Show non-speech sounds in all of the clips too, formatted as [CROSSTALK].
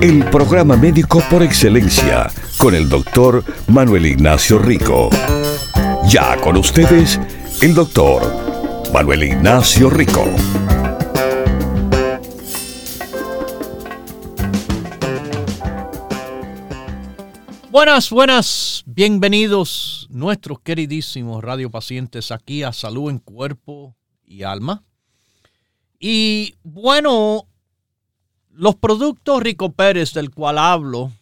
El programa médico por excelencia con el doctor Manuel Ignacio Rico. Ya con ustedes, el doctor Manuel Ignacio Rico. Buenas, buenas, bienvenidos nuestros queridísimos radiopacientes aquí a Salud en Cuerpo y Alma. Y bueno, los productos Rico Pérez del cual hablo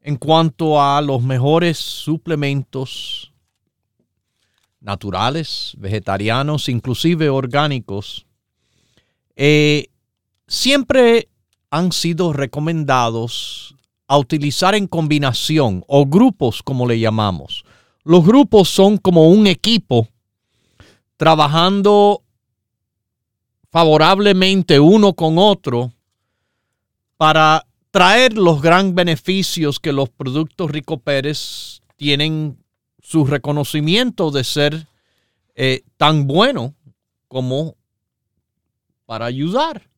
en cuanto a los mejores suplementos naturales, vegetarianos, inclusive orgánicos, eh, siempre han sido recomendados a utilizar en combinación o grupos como le llamamos. Los grupos son como un equipo trabajando favorablemente uno con otro para traer los gran beneficios que los productos Rico Pérez tienen su reconocimiento de ser eh, tan bueno como para ayudar.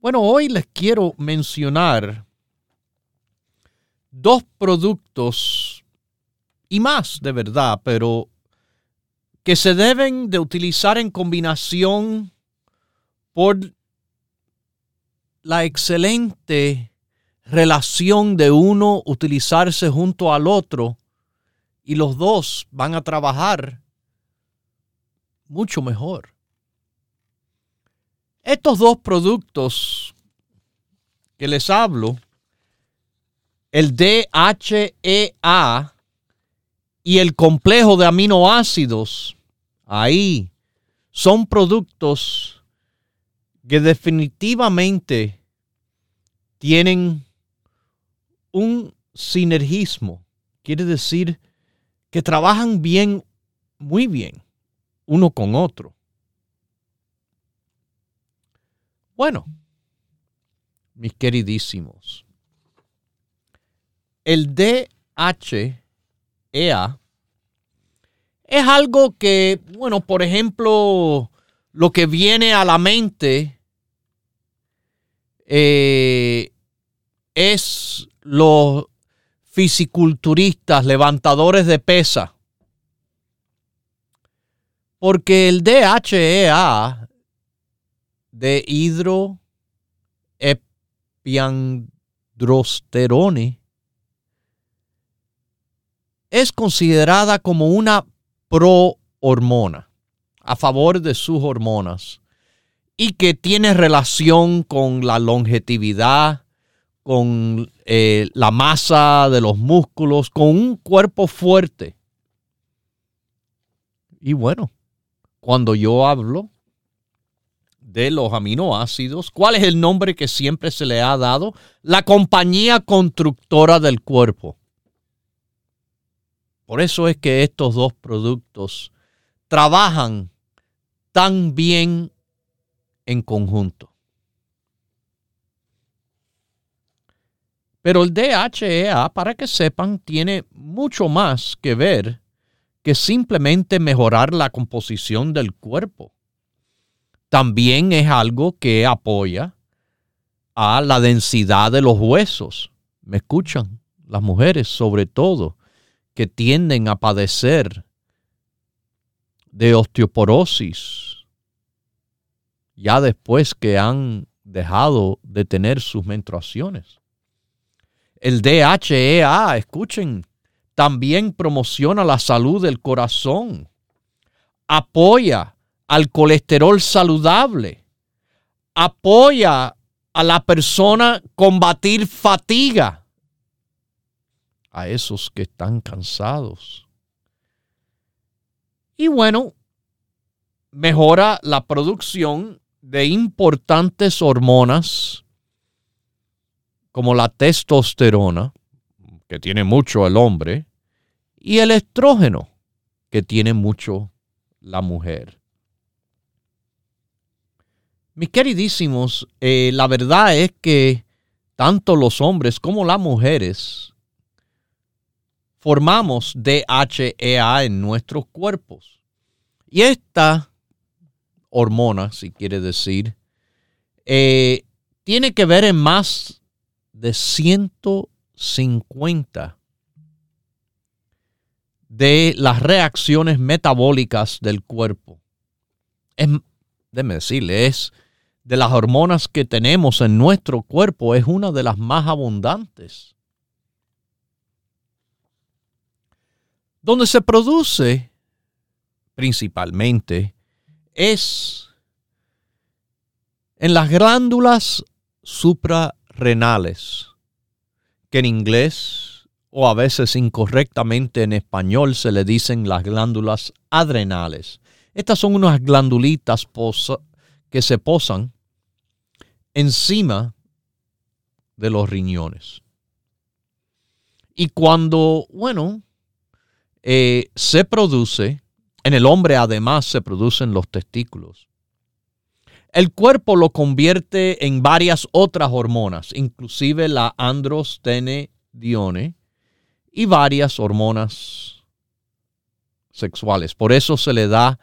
Bueno, hoy les quiero mencionar dos productos y más de verdad, pero que se deben de utilizar en combinación por la excelente relación de uno utilizarse junto al otro y los dos van a trabajar mucho mejor. Estos dos productos que les hablo, el DHEA y el complejo de aminoácidos, ahí son productos que definitivamente tienen un sinergismo. Quiere decir que trabajan bien, muy bien, uno con otro. Bueno, mis queridísimos, el DHEA es algo que, bueno, por ejemplo, lo que viene a la mente eh, es los fisiculturistas, levantadores de pesa. Porque el DHEA de hidroepiandrosterone es considerada como una prohormona a favor de sus hormonas y que tiene relación con la longevidad, con eh, la masa de los músculos, con un cuerpo fuerte. Y bueno, cuando yo hablo de los aminoácidos, ¿cuál es el nombre que siempre se le ha dado? La compañía constructora del cuerpo. Por eso es que estos dos productos trabajan tan bien en conjunto. Pero el DHEA, para que sepan, tiene mucho más que ver que simplemente mejorar la composición del cuerpo. También es algo que apoya a la densidad de los huesos. ¿Me escuchan? Las mujeres sobre todo que tienden a padecer de osteoporosis ya después que han dejado de tener sus menstruaciones. El DHEA, escuchen, también promociona la salud del corazón, apoya al colesterol saludable, apoya a la persona combatir fatiga, a esos que están cansados y bueno, mejora la producción de importantes hormonas como la testosterona, que tiene mucho el hombre, y el estrógeno, que tiene mucho la mujer. Mis queridísimos, eh, la verdad es que tanto los hombres como las mujeres formamos DHEA en nuestros cuerpos. Y esta hormona, si quiere decir, eh, tiene que ver en más de 150 de las reacciones metabólicas del cuerpo. Es, déjeme decirle, es de las hormonas que tenemos en nuestro cuerpo, es una de las más abundantes. Donde se produce principalmente es en las glándulas suprarrenales, que en inglés o a veces incorrectamente en español se le dicen las glándulas adrenales. Estas son unas glandulitas que se posan encima de los riñones. Y cuando, bueno, eh, se produce, en el hombre además se producen los testículos. El cuerpo lo convierte en varias otras hormonas, inclusive la androstenedione y varias hormonas sexuales. Por eso se le da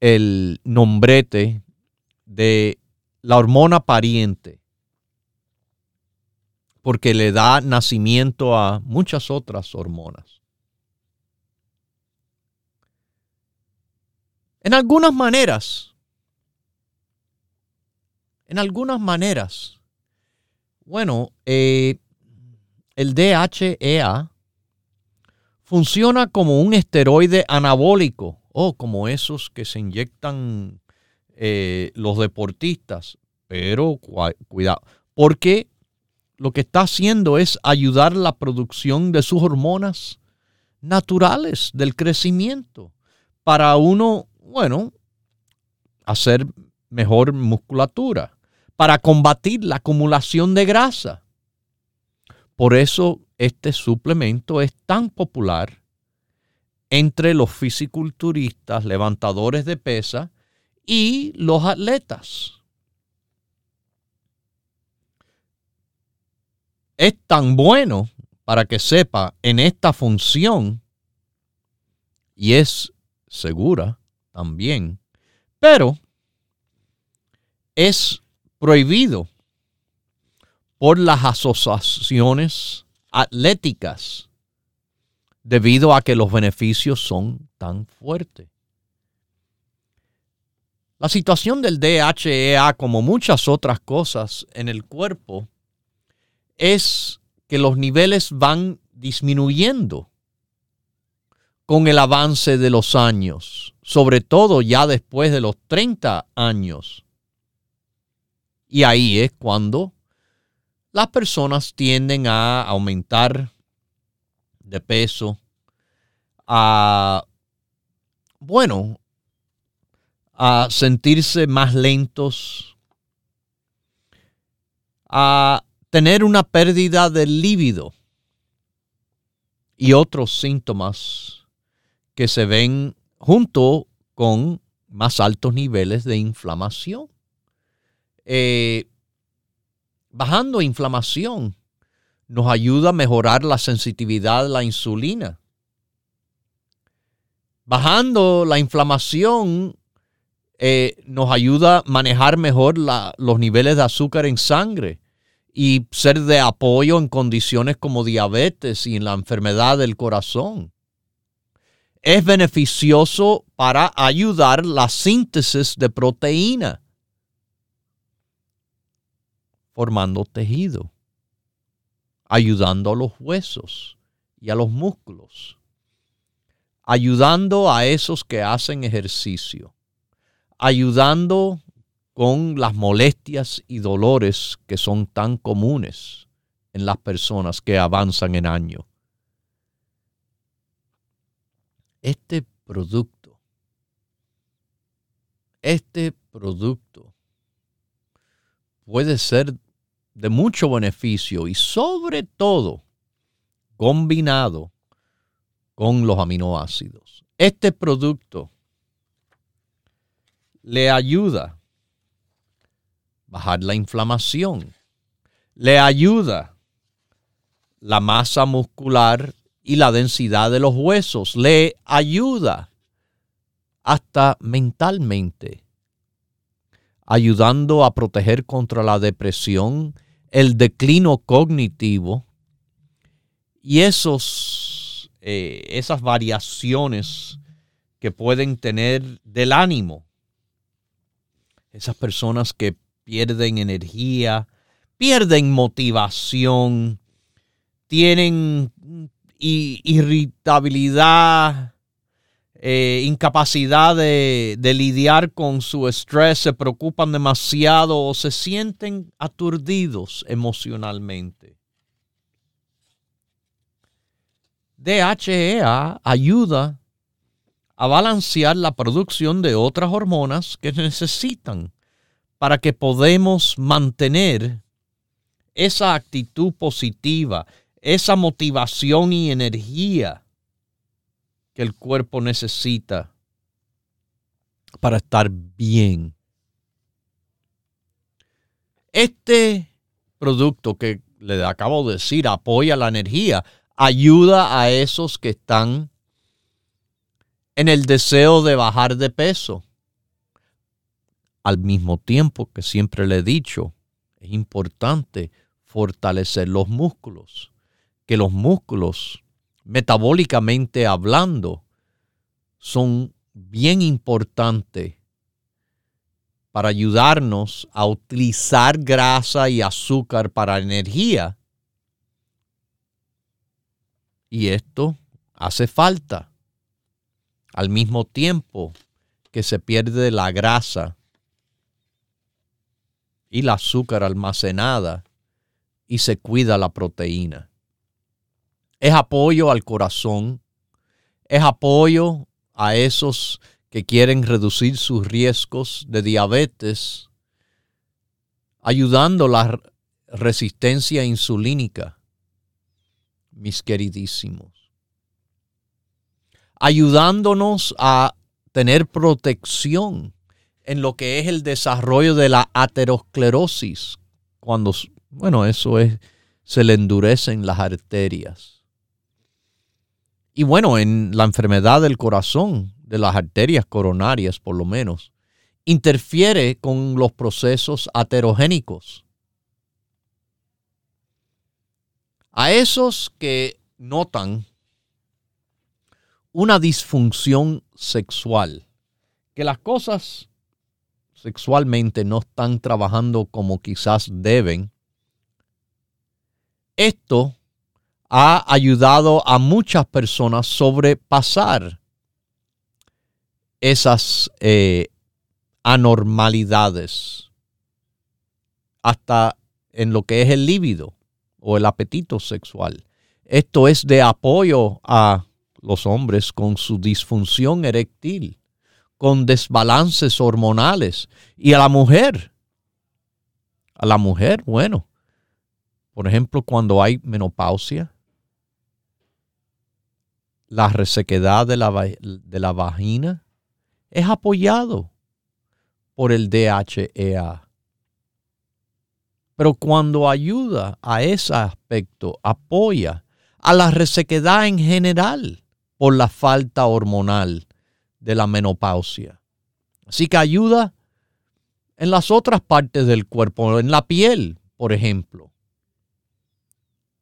el nombrete de la hormona pariente, porque le da nacimiento a muchas otras hormonas. En algunas maneras, en algunas maneras. Bueno, eh, el DHEA funciona como un esteroide anabólico o como esos que se inyectan eh, los deportistas. Pero cuidado, porque lo que está haciendo es ayudar la producción de sus hormonas naturales del crecimiento para uno, bueno, hacer mejor musculatura para combatir la acumulación de grasa. Por eso este suplemento es tan popular entre los fisiculturistas, levantadores de pesa y los atletas. Es tan bueno para que sepa en esta función y es segura también, pero es prohibido por las asociaciones atléticas debido a que los beneficios son tan fuertes. La situación del DHEA, como muchas otras cosas en el cuerpo, es que los niveles van disminuyendo con el avance de los años, sobre todo ya después de los 30 años. Y ahí es cuando las personas tienden a aumentar de peso, a, bueno, a sentirse más lentos, a tener una pérdida del líbido y otros síntomas que se ven junto con más altos niveles de inflamación. Eh, bajando inflamación nos ayuda a mejorar la sensitividad a la insulina. Bajando la inflamación eh, nos ayuda a manejar mejor los niveles de azúcar en sangre y ser de apoyo en condiciones como diabetes y en la enfermedad del corazón. Es beneficioso para ayudar la síntesis de proteína formando tejido, ayudando a los huesos y a los músculos, ayudando a esos que hacen ejercicio, ayudando con las molestias y dolores que son tan comunes en las personas que avanzan en año. Este producto, este producto puede ser de mucho beneficio y sobre todo combinado con los aminoácidos. Este producto le ayuda a bajar la inflamación, le ayuda la masa muscular y la densidad de los huesos, le ayuda hasta mentalmente, ayudando a proteger contra la depresión, el declino cognitivo y esos, eh, esas variaciones que pueden tener del ánimo. Esas personas que pierden energía, pierden motivación, tienen irritabilidad, eh, incapacidad de, de, lidiar con su estrés, se preocupan demasiado o se sienten aturdidos emocionalmente. DHEA ayuda a balancear la producción de otras hormonas que necesitan para que podamos mantener esa actitud positiva, esa motivación y energía que el cuerpo necesita para estar bien. Este producto que le acabo de decir apoya la energía, ayuda a esos que están en el deseo de bajar de peso. Al mismo tiempo que siempre le he dicho, es importante fortalecer los músculos, que los músculos metabólicamente hablando, son bien importantes para ayudarnos a utilizar grasa y azúcar para energía. Y esto hace falta. Al mismo tiempo que se pierde la grasa y el azúcar almacenada y se cuida la proteína es apoyo al corazón, es apoyo a esos que quieren reducir sus riesgos de diabetes, ayudando la resistencia insulínica, mis queridísimos, ayudándonos a tener protección en lo que es el desarrollo de la aterosclerosis, cuando, bueno, eso es, se le endurecen las arterias y bueno, en la enfermedad del corazón, de las arterias coronarias por lo menos, interfiere con los procesos aterogénicos. A esos que notan una disfunción sexual, que las cosas sexualmente no están trabajando como quizás deben, esto ha ayudado a muchas personas sobrepasar esas eh, anormalidades hasta en lo que es el líbido o el apetito sexual. Esto es de apoyo a los hombres con su disfunción eréctil, con desbalances hormonales y a la mujer. A la mujer, bueno, por ejemplo, cuando hay menopausia, la resequedad de la, de la vagina es apoyado por el DHEA. Pero cuando ayuda a ese aspecto, apoya a la resequedad en general por la falta hormonal de la menopausia. Así que ayuda en las otras partes del cuerpo, en la piel, por ejemplo.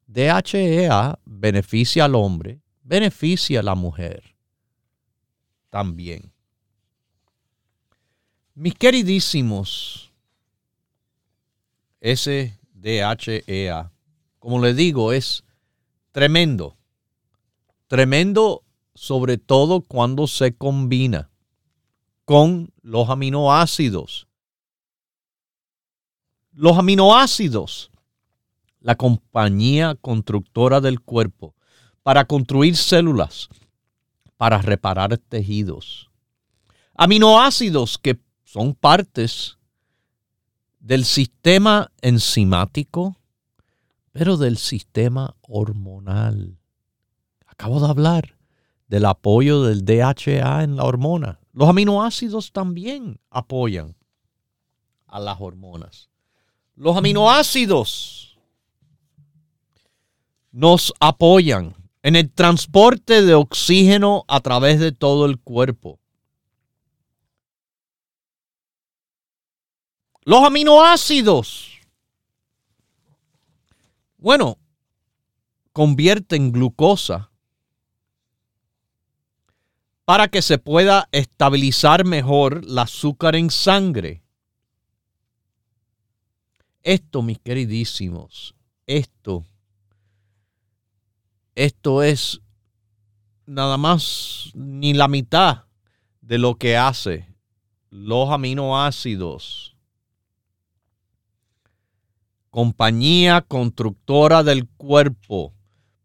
DHEA beneficia al hombre beneficia a la mujer también. Mis queridísimos, ese DHEA, como le digo, es tremendo. Tremendo sobre todo cuando se combina con los aminoácidos. Los aminoácidos, la compañía constructora del cuerpo, para construir células, para reparar tejidos. Aminoácidos que son partes del sistema enzimático, pero del sistema hormonal. Acabo de hablar del apoyo del DHA en la hormona. Los aminoácidos también apoyan a las hormonas. Los aminoácidos nos apoyan en el transporte de oxígeno a través de todo el cuerpo. Los aminoácidos, bueno, convierten glucosa para que se pueda estabilizar mejor el azúcar en sangre. Esto, mis queridísimos, esto, esto es nada más ni la mitad de lo que hace los aminoácidos. Compañía constructora del cuerpo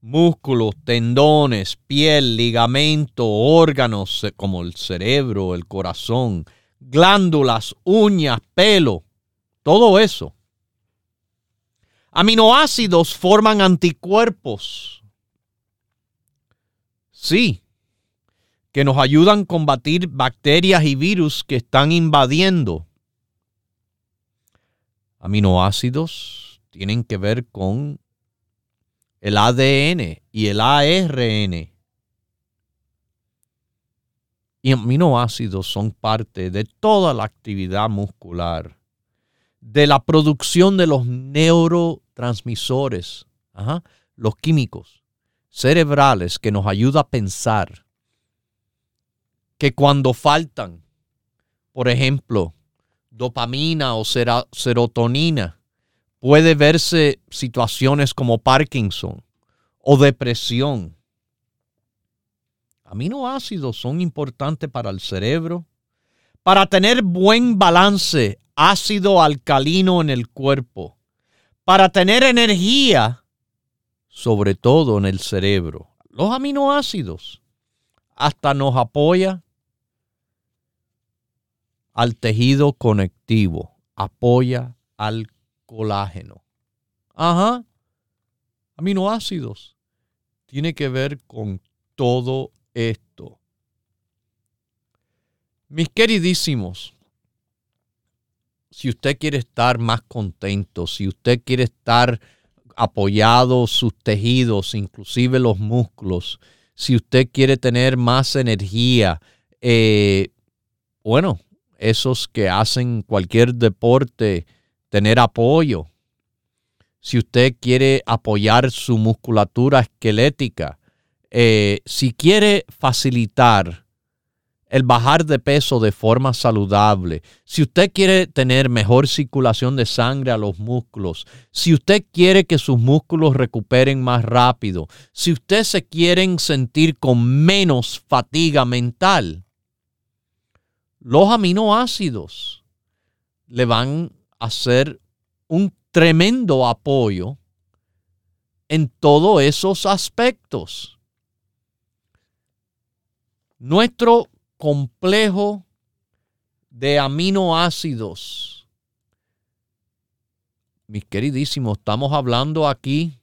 músculos, tendones, piel, ligamento, órganos como el cerebro, el corazón, glándulas, uñas, pelo, todo eso. Aminoácidos forman anticuerpos. Sí, que nos ayudan a combatir bacterias y virus que están invadiendo. Aminoácidos tienen que ver con el ADN y el ARN. Y aminoácidos son parte de toda la actividad muscular, de la producción de los neurotransmisores, los químicos cerebrales que nos ayuda a pensar que cuando faltan, por ejemplo, dopamina o serotonina, puede verse situaciones como Parkinson o depresión. Aminoácidos son importantes para el cerebro, para tener buen balance ácido alcalino en el cuerpo, para tener energía, sobre todo en el cerebro. Los aminoácidos hasta nos apoya al tejido conectivo, apoya al colágeno. Ajá. Aminoácidos. Tiene que ver con todo esto. Mis queridísimos, si usted quiere estar más contento, si usted quiere estar apoyado sus tejidos, inclusive los músculos, si usted quiere tener más energía, eh, bueno, esos que hacen cualquier deporte, tener apoyo. Si usted quiere apoyar su musculatura esquelética, eh, si quiere facilitar el bajar de peso de forma saludable, si usted quiere tener mejor circulación de sangre a los músculos, si usted quiere que sus músculos recuperen más rápido, si usted se quiere sentir con menos fatiga mental, los aminoácidos le van hacer un tremendo apoyo en todos esos aspectos. Nuestro complejo de aminoácidos. Mis queridísimos, estamos hablando aquí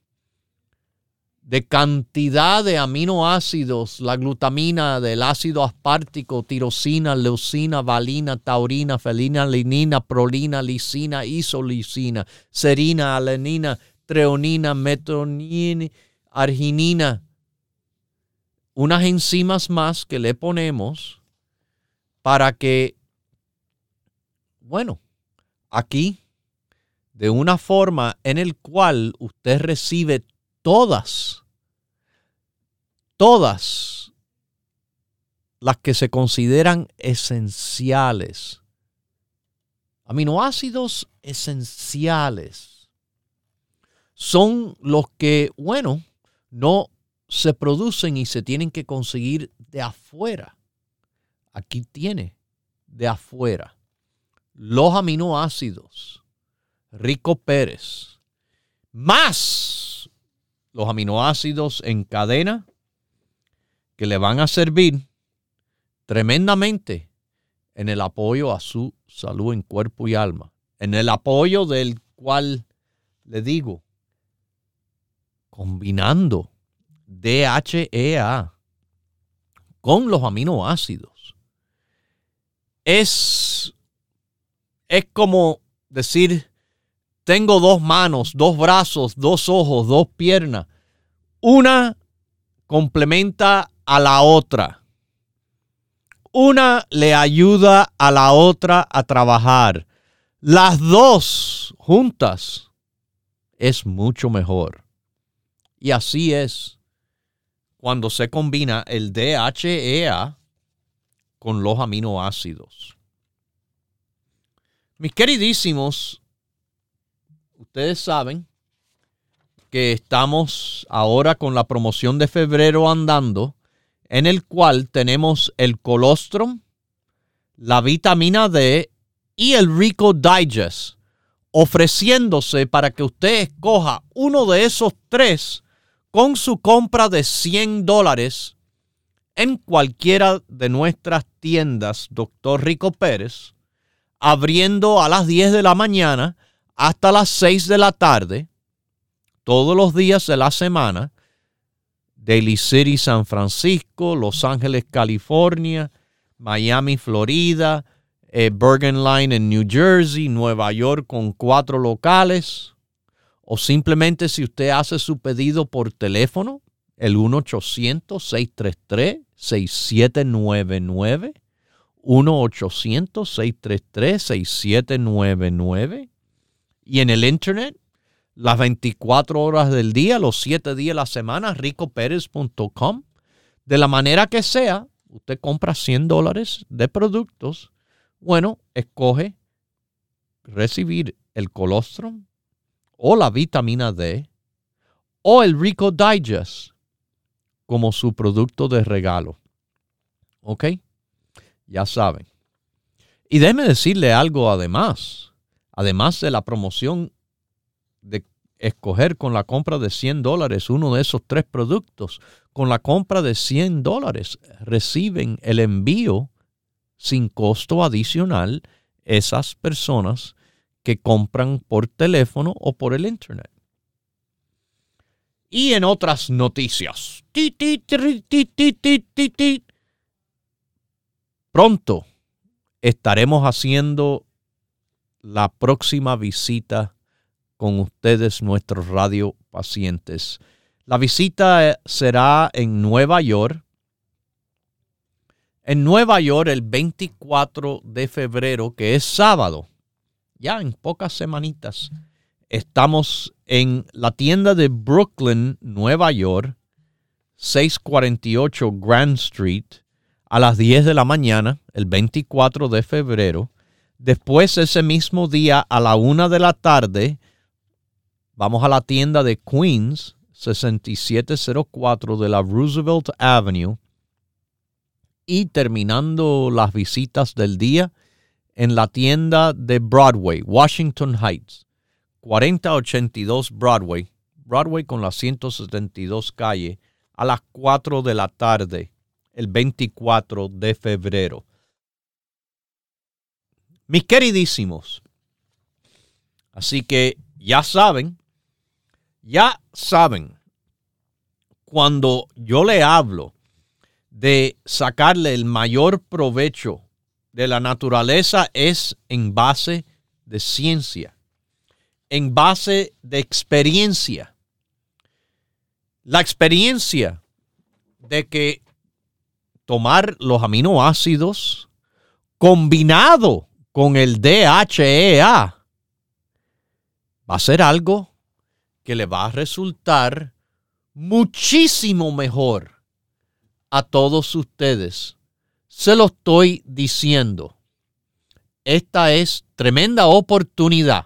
de cantidad de aminoácidos, la glutamina, del ácido aspartico, tirosina, leucina, valina, taurina, felina, linina, prolina, lisina, isolicina, serina, alenina, treonina, metronina, arginina. Unas enzimas más que le ponemos para que, bueno, aquí, de una forma en el cual usted recibe todas, todas las que se consideran esenciales. Aminoácidos esenciales son los que, bueno, no se producen y se tienen que conseguir de afuera. Aquí tiene de afuera los aminoácidos Rico Pérez, más los aminoácidos en cadena que le van a servir tremendamente en el apoyo a su salud en cuerpo y alma. en el apoyo del cual le digo, combinando DHEA con los aminoácidos, es, es como decir, tengo dos manos, dos brazos, dos ojos, dos piernas. Una complementa a la otra. Una le ayuda a la otra a trabajar. Las dos juntas es mucho mejor. Y así es cuando se combina el DHEA con los aminoácidos. Mis queridísimos, ustedes saben que estamos ahora con la promoción de febrero andando, en el cual tenemos el colostrum, la vitamina D y el Rico Digest, ofreciéndose para que usted escoja uno de esos tres con su compra de 100 dólares en cualquiera de nuestras tiendas, doctor Rico Pérez, abriendo a las 10 de la mañana hasta las 6 de la tarde, todos los días de la semana, Daly City, San Francisco, Los Ángeles, California, Miami, Florida, eh, Bergen Line en New Jersey, Nueva York con cuatro locales, o simplemente si usted hace su pedido por teléfono, el 1-800-633-6799, 1-800-633-6799, y en el internet, las 24 horas del día, los 7 días de la semana, ricoperez.com. De la manera que sea, usted compra 100 dólares de productos, bueno, escoge recibir el colostrum, o la vitamina D o el Rico Digest como su producto de regalo. ¿Ok? Ya saben. Y déjeme decirle algo además. Además de la promoción de escoger con la compra de 100 dólares uno de esos tres productos, con la compra de 100 dólares reciben el envío sin costo adicional esas personas que compran por teléfono o por el Internet. Y en otras noticias, pronto estaremos haciendo la próxima visita con ustedes, nuestros radio pacientes. La visita eh, será en Nueva York. En Nueva York el 24 de febrero, que es sábado ya en pocas semanitas, estamos en la tienda de Brooklyn, Nueva York, 648 Grand Street, a las 10 de la mañana, el 24 de febrero. Después, ese mismo día, a la 1 de la tarde, vamos a la tienda de Queens, 6704 de la Roosevelt Avenue. Y terminando las visitas del día, en la tienda de Broadway, Washington Heights, 4082 Broadway, Broadway con la 172 calle, a las 4 de la tarde, el 24 de febrero. Mis queridísimos, así que ya saben, ya saben, cuando yo le hablo de sacarle el mayor provecho de la naturaleza es en base de ciencia, en base de experiencia. La experiencia de que tomar los aminoácidos combinado con el DHEA va a ser algo que le va a resultar muchísimo mejor a todos ustedes se lo estoy diciendo. Esta es tremenda oportunidad.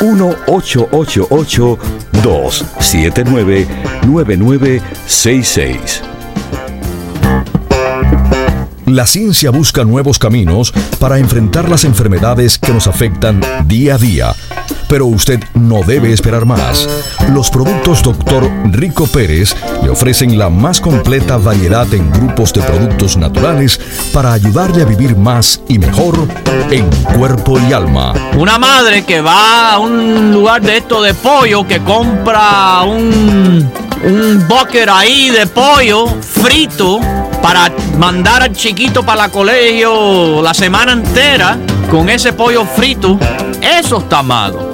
1-888-279-9966. La ciencia busca nuevos caminos para enfrentar las enfermedades que nos afectan día a día pero usted no debe esperar más. Los productos Dr. Rico Pérez le ofrecen la más completa variedad en grupos de productos naturales para ayudarle a vivir más y mejor en cuerpo y alma. Una madre que va a un lugar de esto de pollo, que compra un, un ahí de pollo frito para mandar al chiquito para el colegio la semana entera con ese pollo frito, eso está malo.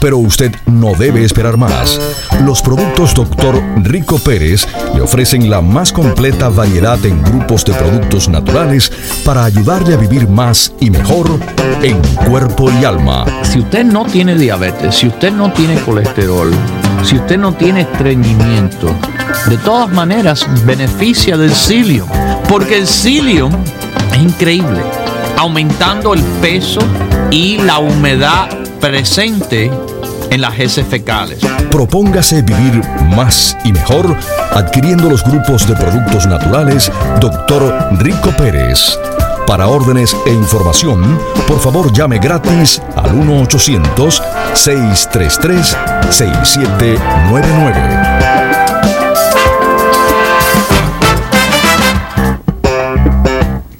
Pero usted no debe esperar más. Los productos Dr. Rico Pérez le ofrecen la más completa variedad en grupos de productos naturales para ayudarle a vivir más y mejor en cuerpo y alma. Si usted no tiene diabetes, si usted no tiene colesterol, si usted no tiene estreñimiento, de todas maneras beneficia del psyllium, porque el psyllium es increíble, aumentando el peso y la humedad presente en las heces fecales. Propóngase vivir más y mejor adquiriendo los grupos de productos naturales Dr. Rico Pérez. Para órdenes e información, por favor llame gratis al 1-800-633-6799.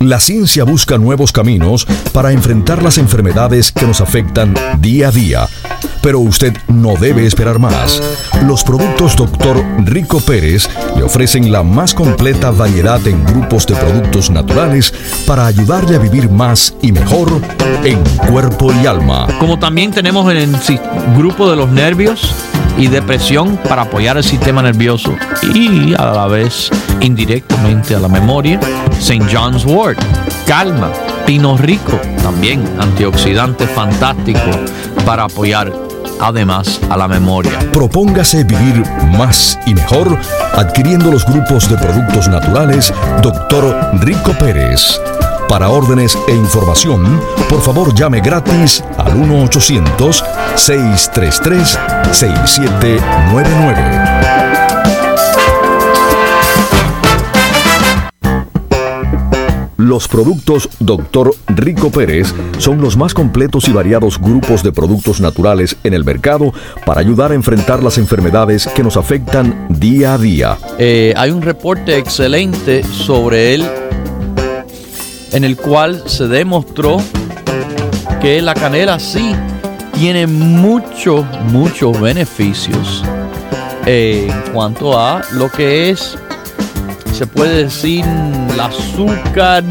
La ciencia busca nuevos caminos para enfrentar las enfermedades que nos afectan día a día. Pero usted no debe esperar más. Los productos Dr. Rico Pérez le ofrecen la más completa variedad en grupos de productos naturales para ayudarle a vivir más y mejor en cuerpo y alma. Como también tenemos en el grupo de los nervios y depresión para apoyar el sistema nervioso y a la vez indirectamente a la memoria. St. John's Wort, calma, pino rico, también antioxidante fantástico para apoyar además a la memoria. Propóngase vivir más y mejor adquiriendo los grupos de productos naturales Dr. Rico Pérez. Para órdenes e información, por favor llame gratis al 1-800-633-6799. Los productos Dr. Rico Pérez son los más completos y variados grupos de productos naturales en el mercado para ayudar a enfrentar las enfermedades que nos afectan día a día. Eh, hay un reporte excelente sobre él en el cual se demostró que la canela sí tiene muchos, muchos beneficios en cuanto a lo que es, se puede decir, el azúcar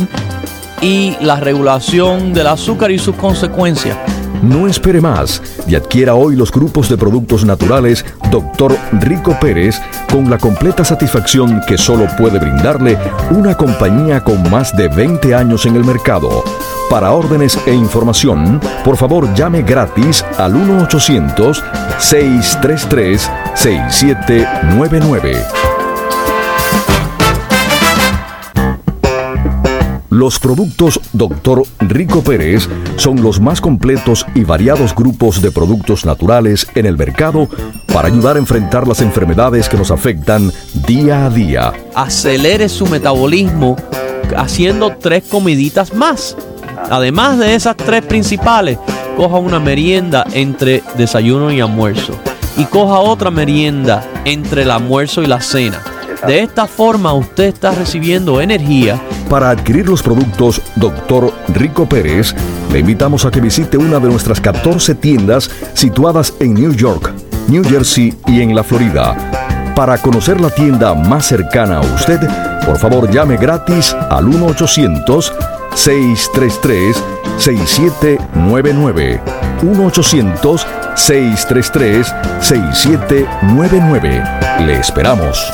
y la regulación del azúcar y sus consecuencias. No espere más y adquiera hoy los grupos de productos naturales Dr. Rico Pérez con la completa satisfacción que solo puede brindarle una compañía con más de 20 años en el mercado. Para órdenes e información, por favor llame gratis al 1-800-633-6799. Los productos Dr. Rico Pérez son los más completos y variados grupos de productos naturales en el mercado para ayudar a enfrentar las enfermedades que nos afectan día a día. Acelere su metabolismo haciendo tres comiditas más. Además de esas tres principales, coja una merienda entre desayuno y almuerzo y coja otra merienda entre el almuerzo y la cena de esta forma usted está recibiendo energía. Para adquirir los productos Dr. Rico Pérez, le invitamos a que visite una de nuestras 14 tiendas situadas en New York, New Jersey y en la Florida. Para conocer la tienda más cercana a usted, por favor llame gratis al 1-800-633-6799. 1-800-633-6799. 1-800-633-6799. Le esperamos.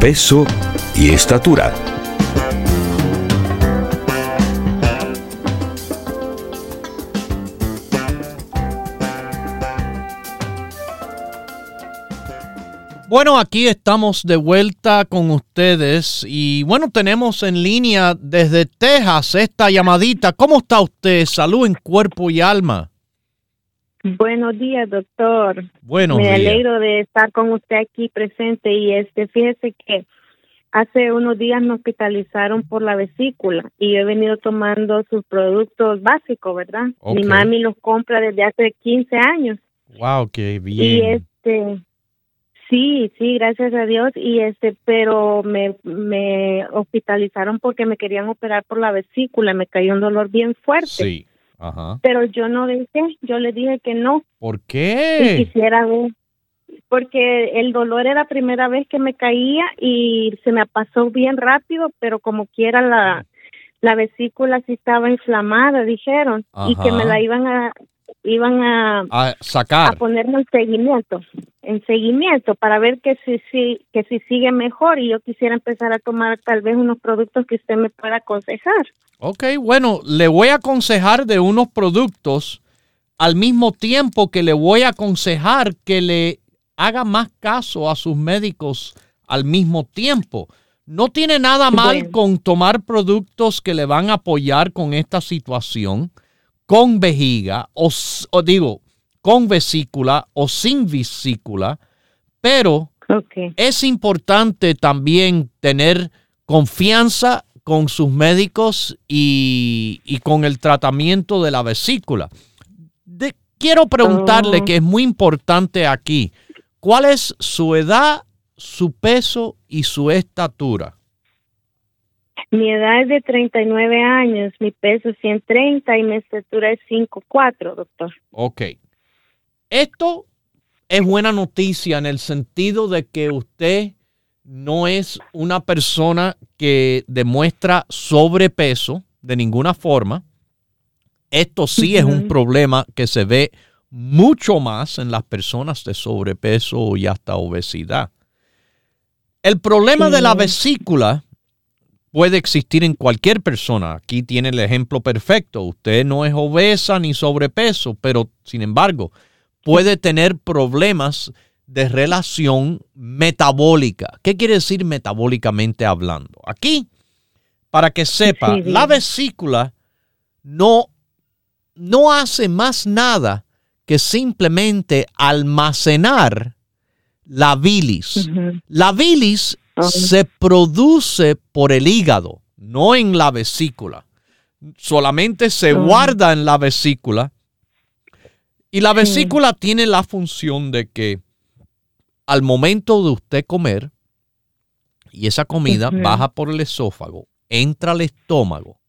peso y estatura. Bueno, aquí estamos de vuelta con ustedes y bueno, tenemos en línea desde Texas esta llamadita. ¿Cómo está usted? Salud en cuerpo y alma. Buenos días, doctor. Buenos Me días. alegro de estar con usted aquí presente y este, fíjese que hace unos días me hospitalizaron por la vesícula y yo he venido tomando sus productos básicos, ¿verdad? Mi mami los compra desde hace 15 años Wow, qué y bien. este sí, sí, gracias a Dios y este, pero me me hospitalizaron porque me querían operar por la vesícula, me cayó un dolor bien fuerte. Sí. Ajá. Pero yo no dejé, yo le dije que no, ¿Por y qué? quisiera ver porque el dolor era la primera vez que me caía y se me pasó bien rápido pero como quiera la la vesícula sí estaba inflamada dijeron y que me la iban a iban a, A a sacar. ponerme en seguimiento en seguimiento para ver que si, si que si sigue mejor y yo quisiera empezar a tomar tal vez unos productos que usted me pueda aconsejar Ok, bueno, le voy a aconsejar de unos productos al mismo tiempo que le voy a aconsejar que le haga más caso a sus médicos al mismo tiempo. No tiene nada mal Bueno. con tomar productos que le van a apoyar con esta situación, con vejiga, o, digo, con vesícula o sin vesícula, pero okay es importante también tener confianza con sus médicos y, y con el tratamiento de la vesícula. De- quiero preguntarle Oh. que es muy importante aquí, ¿cuál es su edad, su peso y su estatura? Mi edad es de 39 años, mi peso es 130 y mi estatura es 5'4", doctor. Ok. Esto es buena noticia en el sentido de que usted no es una persona que demuestra sobrepeso de ninguna forma. Esto sí es un problema que se ve mucho más en las personas de sobrepeso y hasta obesidad. El problema de la Sí. vesícula puede existir en cualquier persona. Aquí tiene el ejemplo perfecto. Usted no es obesa ni sobrepeso, pero sin embargo puede tener problemas de relación metabólica. ¿Qué quiere decir metabólicamente hablando? Aquí, para que sepa, Sí, la vesícula no, no hace más nada que simplemente almacenar la bilis. La bilis Se produce por el hígado, no en la vesícula. Solamente se guarda en la vesícula. Y la Sí. vesícula tiene la función de que al momento de usted comer, y esa comida baja por el esófago, entra al estómago.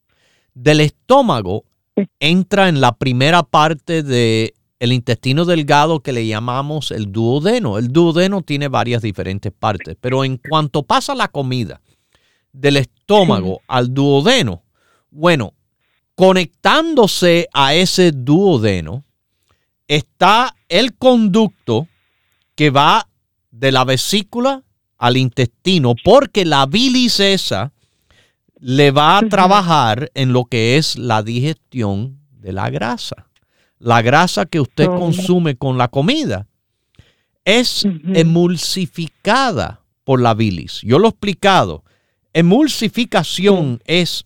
Del estómago entra en la primera parte de el intestino delgado que le llamamos el duodeno. El duodeno tiene varias diferentes partes, pero en cuanto pasa la comida del estómago al duodeno, bueno, conectándose a ese duodeno está el conducto que va de la vesícula al intestino, porque la bilis esa le va a trabajar en lo que es la digestión de la grasa. La grasa que usted Oh. consume con la comida es emulsificada por la bilis. Yo lo he explicado. Emulsificación es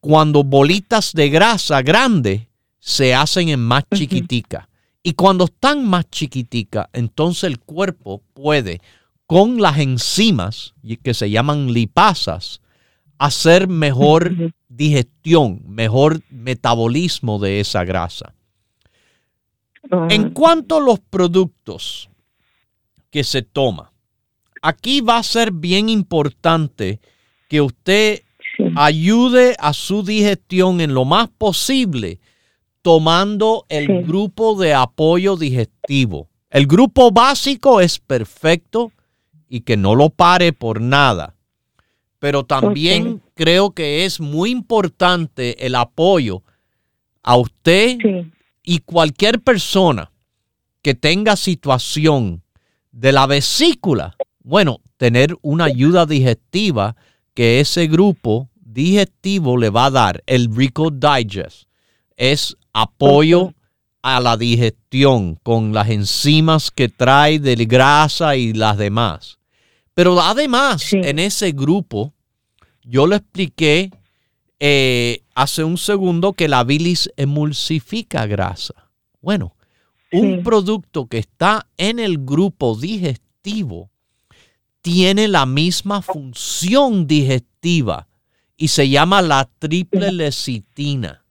cuando bolitas de grasa grande se hacen en más chiquitica. Y cuando están más chiquitica, entonces el cuerpo puede, con las enzimas que se llaman lipasas, hacer mejor digestión, mejor metabolismo de esa grasa. En cuanto a los productos que se toma, aquí va a ser bien importante que usted ayude a su digestión en lo más posible tomando el grupo de apoyo digestivo. El grupo básico es perfecto y que no lo pare por nada. Pero también creo que es muy importante el apoyo a usted y cualquier persona que tenga situación de la vesícula. Bueno, tener una ayuda digestiva que ese grupo digestivo le va a dar. El Rico Digest es apoyo a la digestión con las enzimas que trae de grasa y las demás. Pero además, en ese grupo, yo le expliqué eh, hace un segundo que la bilis emulsifica grasa. Bueno, un producto que está en el grupo digestivo tiene la misma función digestiva y se llama la triple lecitina.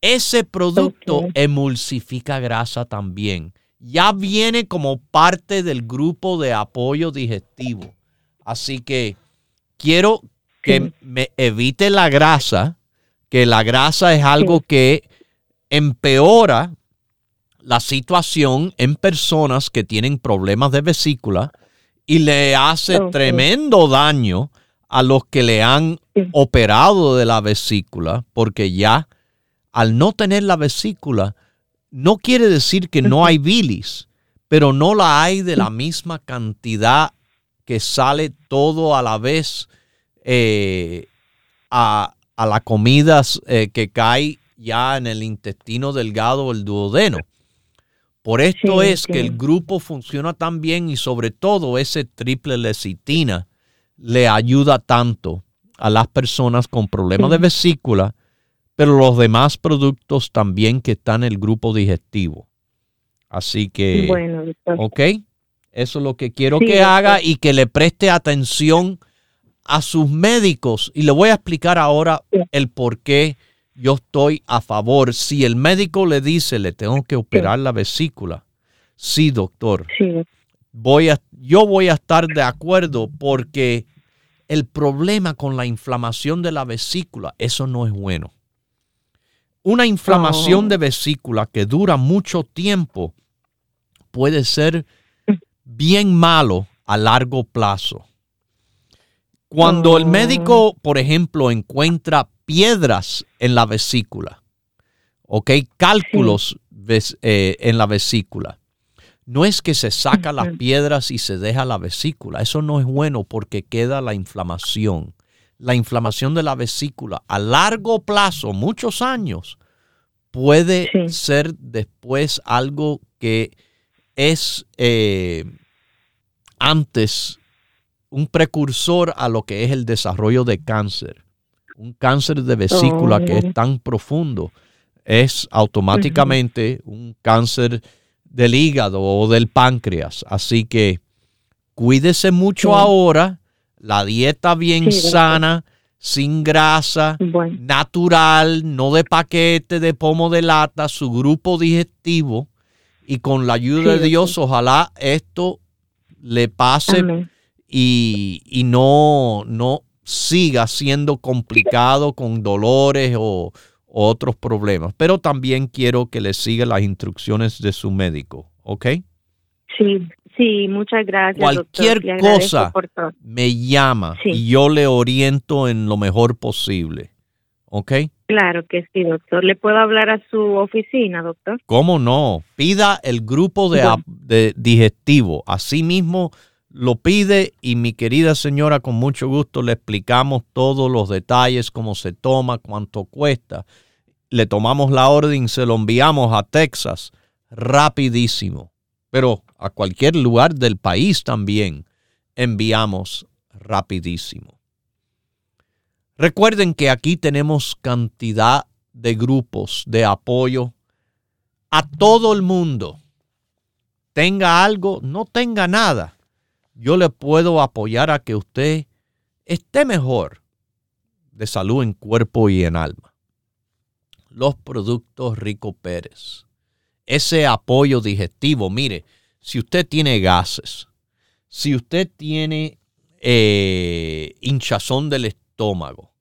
Ese producto emulsifica grasa también. Ya viene como parte del grupo de apoyo digestivo. Así que quiero que me evite la grasa, que la grasa es algo que empeora la situación en personas que tienen problemas de vesícula y le hace tremendo daño a los que le han operado de la vesícula, porque ya al no tener la vesícula, no quiere decir que no hay bilis, pero no la hay de la misma cantidad que sale todo a la vez eh, a, a la comida eh, que cae ya en el intestino delgado o el duodeno. Por esto es que el grupo funciona tan bien y sobre todo ese triple lecitina le ayuda tanto a las personas con problemas de vesícula pero los demás productos también que están en el grupo digestivo. Así que, bueno, ok, eso es lo que quiero que haga y que le preste atención a sus médicos. Y le voy a explicar ahora el por qué yo estoy a favor. Si el médico le dice, le tengo que operar la vesícula, sí, doctor. Voy a, yo voy a estar de acuerdo porque el problema con la inflamación de la vesícula, eso no es bueno una inflamación de vesícula que dura mucho tiempo puede ser bien malo a largo plazo. Cuando el médico, por ejemplo, encuentra piedras en la vesícula, ¿ok? Cálculos eh, en la vesícula. No es que se saca las piedras y se deja la vesícula. Eso no es bueno porque queda la inflamación la inflamación de la vesícula a largo plazo, muchos años, puede ser después algo que es eh, antes un precursor a lo que es el desarrollo de cáncer. Un cáncer de vesícula que es oh. tan profundo es automáticamente un cáncer del hígado o del páncreas. Así que cuídese mucho ahora la dieta bien sana, sin grasa, natural, no de paquete, de pomo de lata, su grupo digestivo. Y con la ayuda de Dios, ojalá esto le pase y, no, no siga siendo complicado con dolores o, o, otros problemas. Pero también quiero que le siga las instrucciones de su médico, ¿ok? Sí, Sí, muchas gracias. Cualquier cosa me llama y yo le oriento en lo mejor posible. ¿Ok? Claro que sí, doctor. ¿Le puedo hablar a su oficina, doctor? ¿Cómo no? Pida el grupo de, de digestivo. Así mismo lo pide y mi querida señora, con mucho gusto le explicamos todos los detalles, cómo se toma, cuánto cuesta. Le tomamos la orden, se lo enviamos a Texas rapidísimo. Pero a cualquier lugar del país también enviamos rapidísimo. Recuerden que aquí tenemos cantidad de grupos de apoyo a todo el mundo. Tenga algo, no tenga nada. Yo le puedo apoyar a que usted esté mejor de salud en cuerpo y en alma. Los productos Rico Pérez. Ese apoyo digestivo, mire, si usted tiene gases, si usted tiene eh, hinchazón del estómago,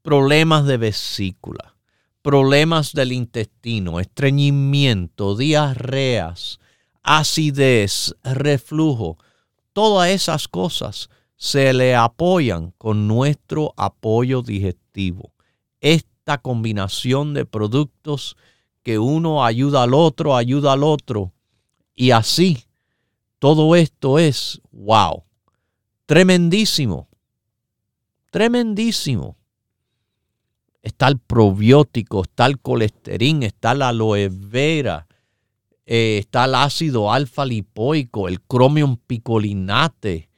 problemas de vesícula, problemas del intestino, estreñimiento, diarreas, acidez, reflujo, todas esas cosas se le apoyan con nuestro apoyo digestivo. Esta combinación de productos que uno ayuda al otro, ayuda al otro, y así todo esto es, wow, tremendísimo, tremendísimo. Está el probiótico, está el colesterol, está la aloe vera, eh, está el ácido alfa lipoico, el cromium picolinate,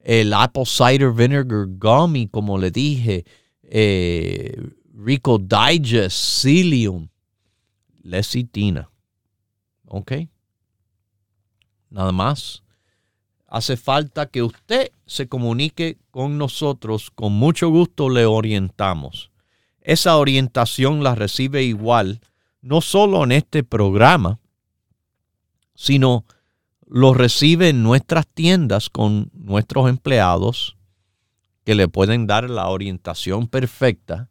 el apple cider vinegar gummy, como le dije, eh, Rico Digest, psyllium, lecitina. ¿Ok? Nada más. Hace falta que usted se comunique con nosotros. Con mucho gusto le orientamos. Esa orientación la recibe igual, no solo en este programa, sino lo recibe en nuestras tiendas con nuestros empleados que le pueden dar la orientación perfecta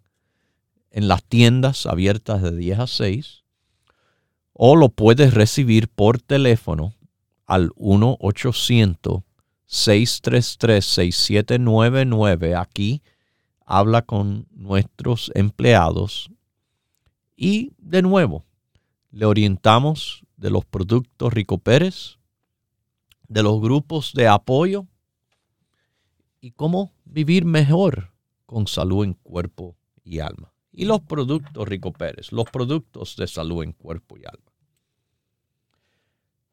en las tiendas abiertas de 10 a 6 o lo puedes recibir por teléfono al 1-800-633-6799. Aquí habla con nuestros empleados y de nuevo le orientamos de los productos Rico Pérez de los grupos de apoyo y cómo vivir mejor con salud en cuerpo y alma. Y los productos Rico Pérez, los productos de salud en cuerpo y alma.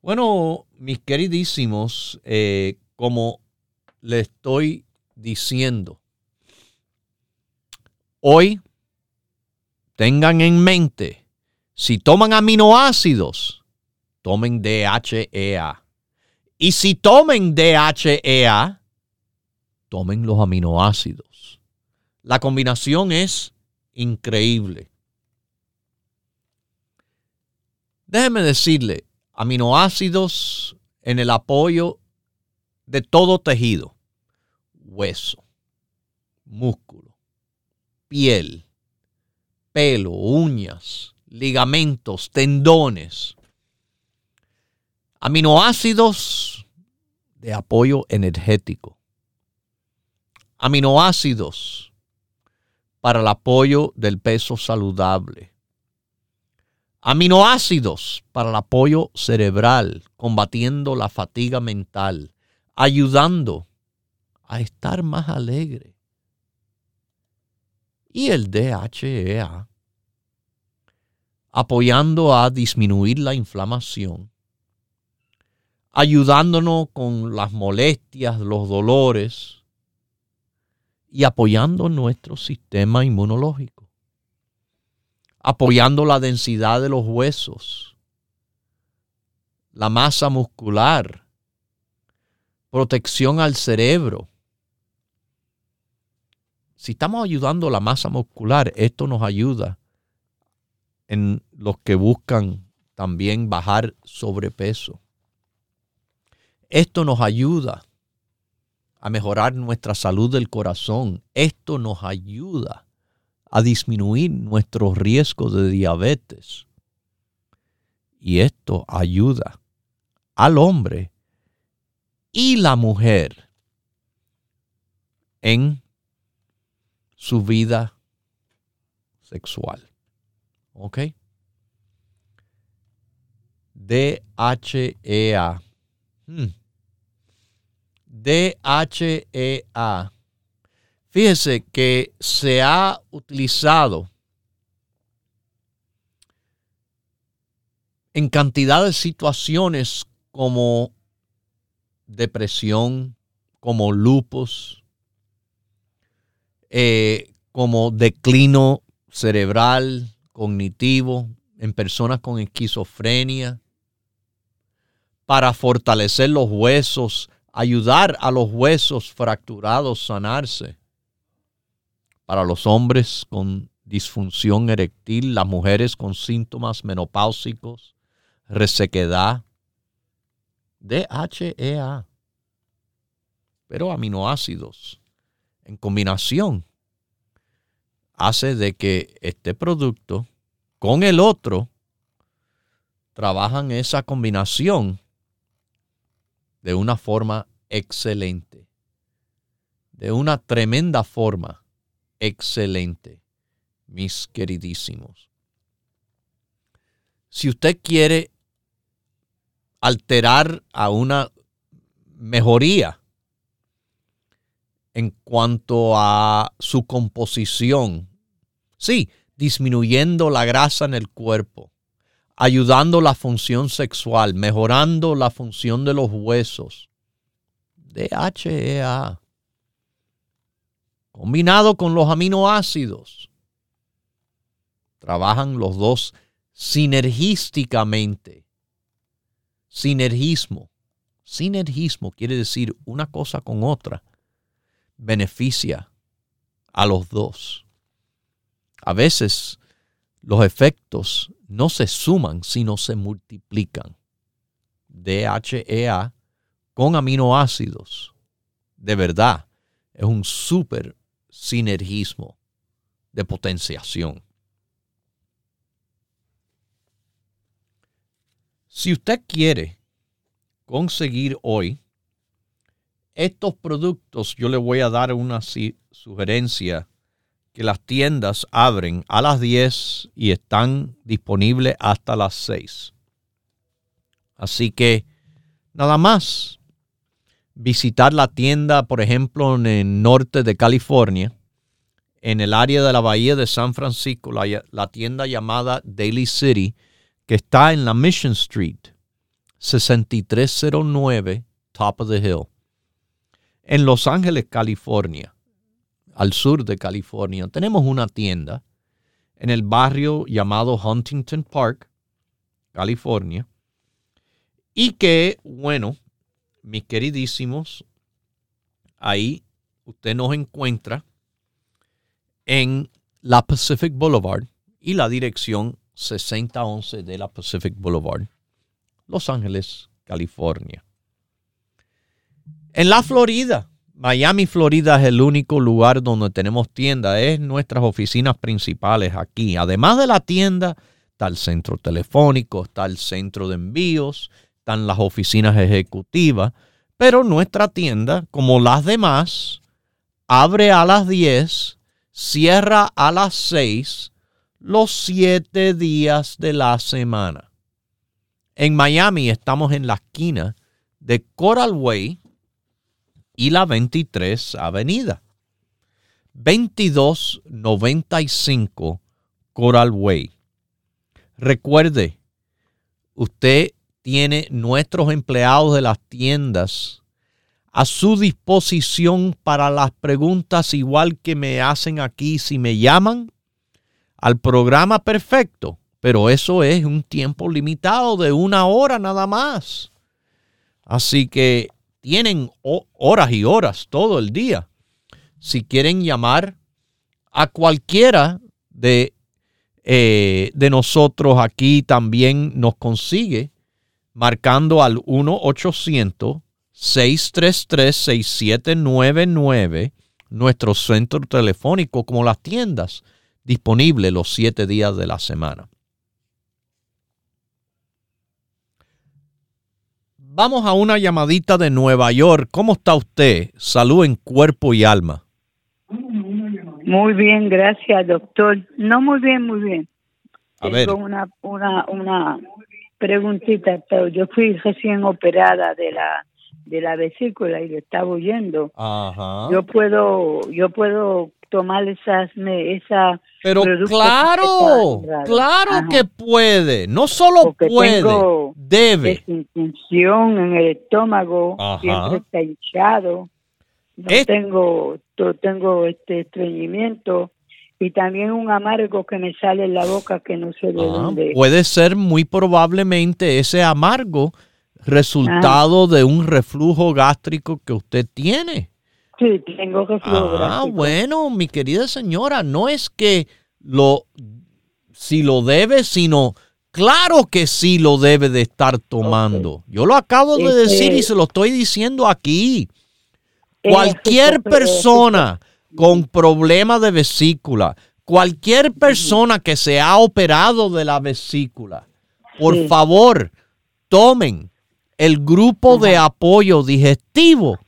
Bueno, mis queridísimos, eh, como le estoy diciendo, hoy tengan en mente, si toman aminoácidos, tomen DHEA. Y si tomen DHEA, tomen los aminoácidos. La combinación es increíble. Déjeme decirle, aminoácidos en el apoyo de todo tejido, hueso, músculo, piel, pelo, uñas, ligamentos, tendones, Aminoácidos de apoyo energético. Aminoácidos para el apoyo del peso saludable. Aminoácidos para el apoyo cerebral, combatiendo la fatiga mental, ayudando a estar más alegre. Y el DHEA, apoyando a disminuir la inflamación ayudándonos con las molestias, los dolores y apoyando nuestro sistema inmunológico, apoyando la densidad de los huesos, la masa muscular, protección al cerebro. Si estamos ayudando la masa muscular, esto nos ayuda en los que buscan también bajar sobrepeso. Esto nos ayuda a mejorar nuestra salud del corazón. Esto nos ayuda a disminuir nuestros riesgos de diabetes. Y esto ayuda al hombre y la mujer en su vida sexual. ¿Ok? DHEA. Hmm. DHEA. Fíjese que se ha utilizado en cantidad de situaciones como depresión, como lupus, eh, como declino cerebral, cognitivo, en personas con esquizofrenia, para fortalecer los huesos ayudar a los huesos fracturados sanarse, para los hombres con disfunción eréctil, las mujeres con síntomas menopáusicos, resequedad, DHEA, pero aminoácidos en combinación hace de que este producto con el otro trabajan esa combinación de una forma excelente, de una tremenda forma excelente, mis queridísimos. Si usted quiere alterar a una mejoría en cuanto a su composición, sí, disminuyendo la grasa en el cuerpo, ayudando la función sexual, mejorando la función de los huesos. DHEA. Combinado con los aminoácidos. Trabajan los dos sinergísticamente. Sinergismo. Sinergismo quiere decir una cosa con otra. Beneficia a los dos. A veces los efectos no se suman, sino se multiplican. DHEA con aminoácidos. De verdad, es un súper sinergismo de potenciación. Si usted quiere conseguir hoy estos productos, yo le voy a dar una sugerencia que las tiendas abren a las 10 y están disponibles hasta las 6. Así que nada más visitar la tienda, por ejemplo, en el norte de California, en el área de la bahía de San Francisco, la, la tienda llamada Daily City, que está en la Mission Street, 6309 Top of the Hill, en Los Ángeles, California al sur de California, tenemos una tienda en el barrio llamado Huntington Park, California, y que, bueno, mis queridísimos, ahí usted nos encuentra en la Pacific Boulevard y la dirección 6011 de la Pacific Boulevard, Los Ángeles, California. En la Florida, Miami, Florida es el único lugar donde tenemos tienda, es nuestras oficinas principales aquí. Además de la tienda, está el centro telefónico, está el centro de envíos, están las oficinas ejecutivas, pero nuestra tienda, como las demás, abre a las 10, cierra a las 6 los 7 días de la semana. En Miami estamos en la esquina de Coral Way y la 23 Avenida. 2295 Coral Way. Recuerde, usted tiene nuestros empleados de las tiendas a su disposición para las preguntas igual que me hacen aquí si me llaman al programa perfecto, pero eso es un tiempo limitado de una hora nada más. Así que tienen horas y horas todo el día. Si quieren llamar a cualquiera de, eh, de nosotros aquí, también nos consigue marcando al 1-800-633-6799, nuestro centro telefónico, como las tiendas, disponible los siete días de la semana. Vamos a una llamadita de Nueva York. ¿Cómo está usted? Salud en cuerpo y alma. Muy bien, gracias, doctor. No muy bien, muy bien. A Tengo una una una preguntita, pero yo fui recién operada de la de la vesícula y le estaba oyendo. Ajá. Yo puedo yo puedo tomar esas esa pero claro, claro que puede. No solo puede, debe. Desintención en el estómago, siempre está hinchado. No tengo, tengo este estreñimiento y también un amargo que me sale en la boca que no sé de ah, dónde. Puede ser muy probablemente ese amargo resultado de un reflujo gástrico que usted tiene. Sí, tengo Ah, bueno, mi querida señora, no es que lo, si lo debe, sino claro que sí lo debe de estar tomando. Yo lo acabo de decir y se lo estoy diciendo aquí. Cualquier persona con problemas de vesícula, cualquier persona que se ha operado de la vesícula, por favor, tomen el grupo de apoyo digestivo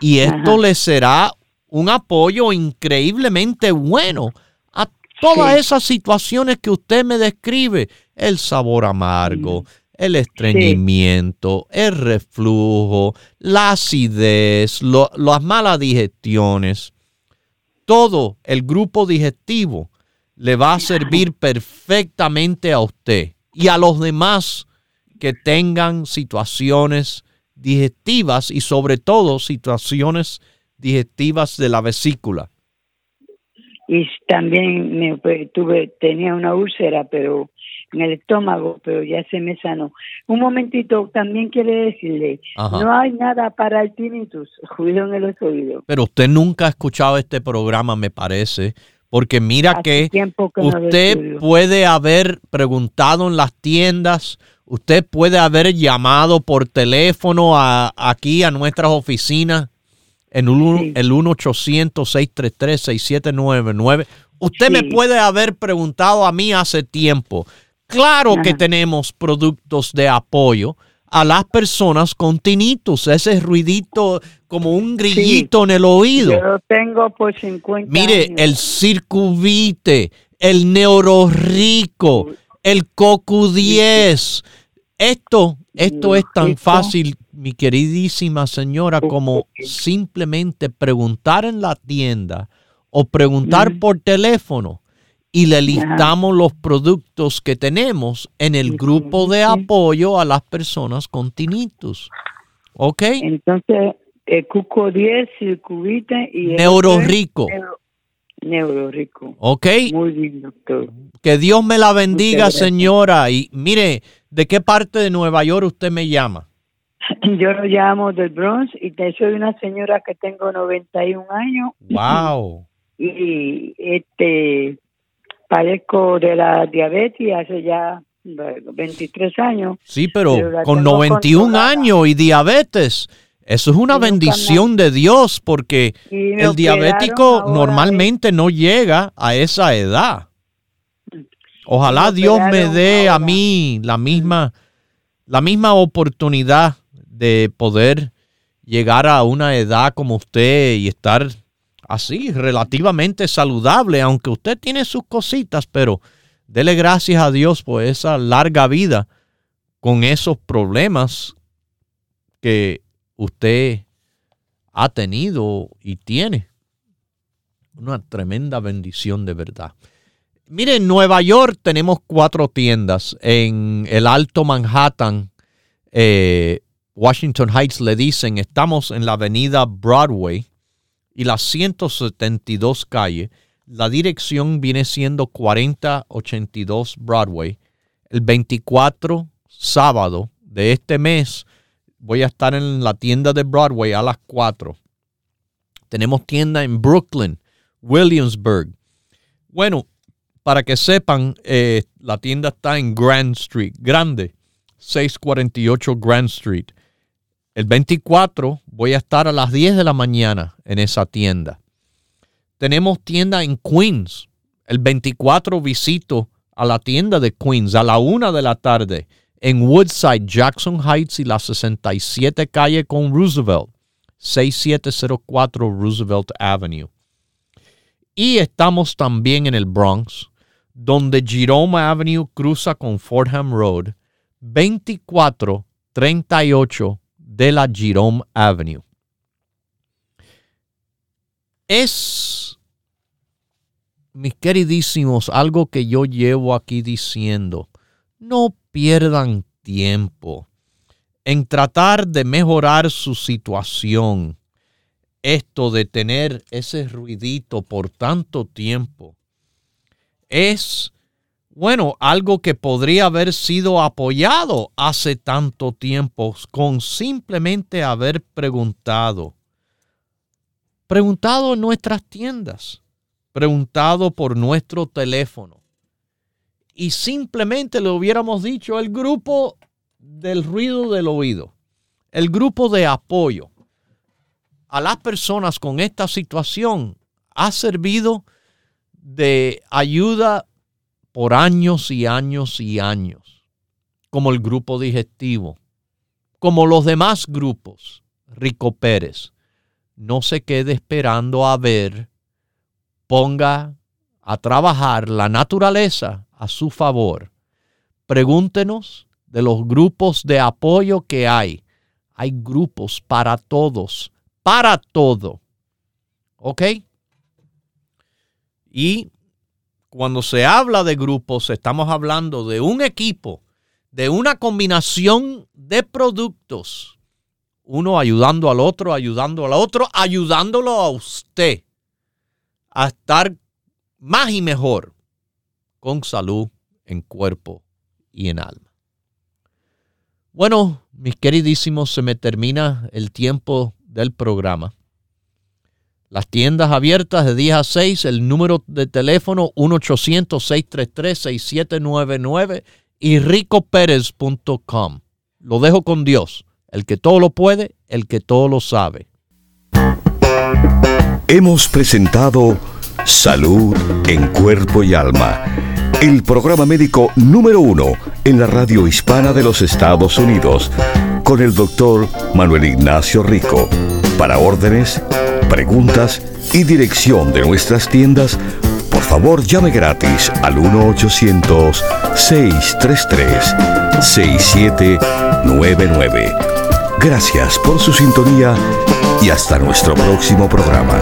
y esto les será un apoyo increíblemente bueno a todas esas situaciones que usted me describe. El sabor amargo, el estreñimiento, el reflujo, la acidez, las malas digestiones. Todo el grupo digestivo le va a servir perfectamente a usted y a los demás que tengan situaciones digestivas y sobre todo situaciones digestivas de la vesícula. Y también me, pues, tuve, tenía una úlcera, pero en el estómago, pero ya se me sanó. Un momentito, también quiere decirle, no hay nada para el tinnitus, [LAUGHS] ruido en el oído. Pero usted nunca ha escuchado este programa, me parece, porque mira que, usted puede haber preguntado en las tiendas, usted puede haber llamado por teléfono a, aquí a nuestras oficinas en el 1-800-633-6799. Usted me puede haber preguntado a mí hace tiempo. Claro que tenemos productos de apoyo a las personas con tinnitus, ese ruidito como un grillito en el oído. Yo tengo por 50 Mire, el circuvite, el neurorico, el CoQ10. Esto, esto es tan fácil, mi queridísima señora, como simplemente preguntar en la tienda o preguntar por teléfono y le listamos los productos que tenemos en el grupo de apoyo a las personas con tinnitus. ¿Ok? Entonces, el Cuco 10, Circuvite y... Neurorico. Neurorico. ¿Ok? Muy bien, doctor. Que Dios me la bendiga, señora. Y mire, ¿de qué parte de Nueva York usted me llama? [CLEARS THROAT] Yo lo llamo del Bronx y soy una señora que tengo 91 años. [CLEARS THROAT] ¡Wow! Y este padezco de la diabetes hace ya 23 años. Sí, pero, con 91 años y diabetes, eso es una bendición de Dios porque el diabético normalmente no llega a esa edad. Ojalá Dios me dé a mí la misma, la misma oportunidad de poder llegar a una edad como usted y estar así, relativamente saludable, aunque usted tiene sus cositas, pero dele gracias a Dios por esa larga vida con esos problemas que usted ha tenido y tiene. Una tremenda bendición de verdad. Mire, en Nueva York tenemos cuatro tiendas. En el Alto Manhattan, eh, Washington Heights le dicen, estamos en la avenida Broadway y la 172 calle. La dirección viene siendo 4082 Broadway. El 24 sábado de este mes voy a estar en la tienda de Broadway a las 4. Tenemos tienda en Brooklyn, Williamsburg. Bueno, para que sepan, eh, la tienda está en Grand Street, grande, 648 Grand Street. El 24 voy a estar a las 10 de la mañana en esa tienda. Tenemos tienda en Queens. El 24 visito a la tienda de Queens a la 1 de la tarde en Woodside, Jackson Heights y la 67 calle con Roosevelt, 6704 Roosevelt Avenue. Y estamos también en el Bronx, donde Jerome Avenue cruza con Fordham Road, 2438 de la Jerome Avenue. Es, mis queridísimos, algo que yo llevo aquí diciendo. No pierdan tiempo en tratar de mejorar su situación. Esto de tener ese ruidito por tanto tiempo es bueno, algo que podría haber sido apoyado hace tanto tiempo con simplemente haber preguntado. preguntado en nuestras tiendas, preguntado por nuestro teléfono. Y simplemente le hubiéramos dicho el grupo del ruido del oído, el grupo de apoyo a las personas con esta situación ha servido de ayuda por años y años y años, como el grupo digestivo, como los demás grupos. Rico Pérez, no se quede esperando a ver, ponga a trabajar la naturaleza a su favor. Pregúntenos de los grupos de apoyo que hay. Hay grupos para todos, para todo. ¿Ok? Y cuando se habla de grupos, estamos hablando de un equipo, de una combinación de productos uno ayudando al otro, ayudando al otro, ayudándolo a usted a estar más y mejor con salud en cuerpo y en alma. Bueno, mis queridísimos, se me termina el tiempo del programa. Las tiendas abiertas de 10 a 6, el número de teléfono 1-800-633-6799 y ricopérez.com. Lo dejo con Dios el que todo lo puede, el que todo lo sabe. Hemos presentado Salud en Cuerpo y Alma, el programa médico número uno en la radio hispana de los Estados Unidos, con el doctor Manuel Ignacio Rico. Para órdenes, preguntas y dirección de nuestras tiendas, por favor llame gratis al 1-800-633-6799. Gracias por su sintonía y hasta nuestro próximo programa.